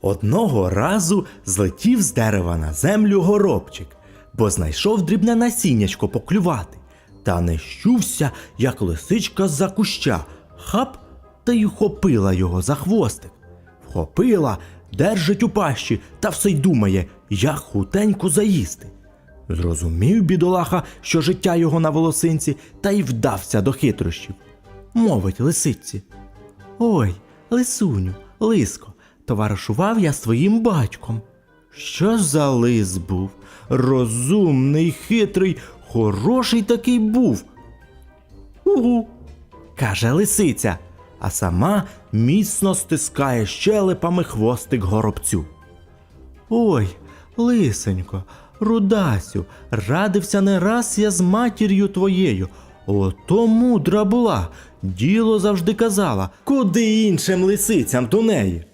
Одного разу злетів з дерева на землю горобчик, бо знайшов дрібне насіннячко поклювати, та не щувся, як лисичка з-за куща, хап та й ухопила його за хвостик. Вхопила, держить у пащі та все й думає, як хутенько заїсти. Зрозумів бідолаха, що життя його на волосинці, та й вдався до хитрощів. Мовить лисиці. Ой, лисуню, лиско, товаришував я з твоїм батьком. Що за лис був? Розумний, хитрий, хороший такий був. Угу, каже лисиця, а сама міцно стискає щелепами хвостик горобцю. Ой, лисенько, рудасю, радився не раз я з матір'ю твоєю. Ото мудра була, діло завжди казала, куди іншим лисицям до неї.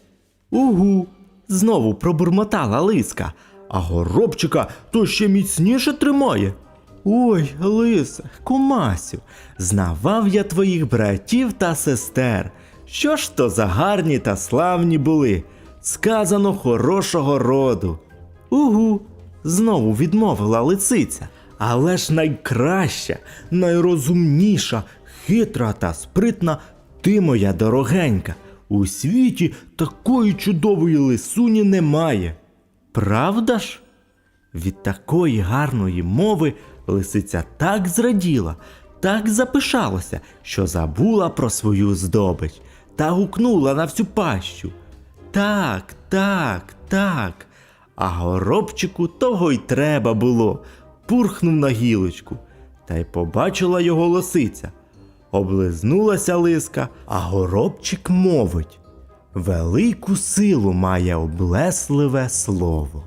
Угу, знову пробурмотала лиска, а горобчика то ще міцніше тримає. Ой, лисе, кумасю, знавав я твоїх братів та сестер. Що ж то за гарні та славні були, сказано хорошого роду. Угу, знову відмовила лисиця. Але ж найкраща, найрозумніша, хитра та спритна ти моя дорогенька. У світі такої чудової лисуні немає. Правда ж? Від такої гарної мови лисиця так зраділа, так запишалася, що забула про свою здобич та гукнула на всю пащу. Так, так, так. А горобчику того й треба було. Пурхнув на гілочку, та й побачила його лисиця. Облизнулася лиска, а горобчик мовить. Велику силу має облесливе слово.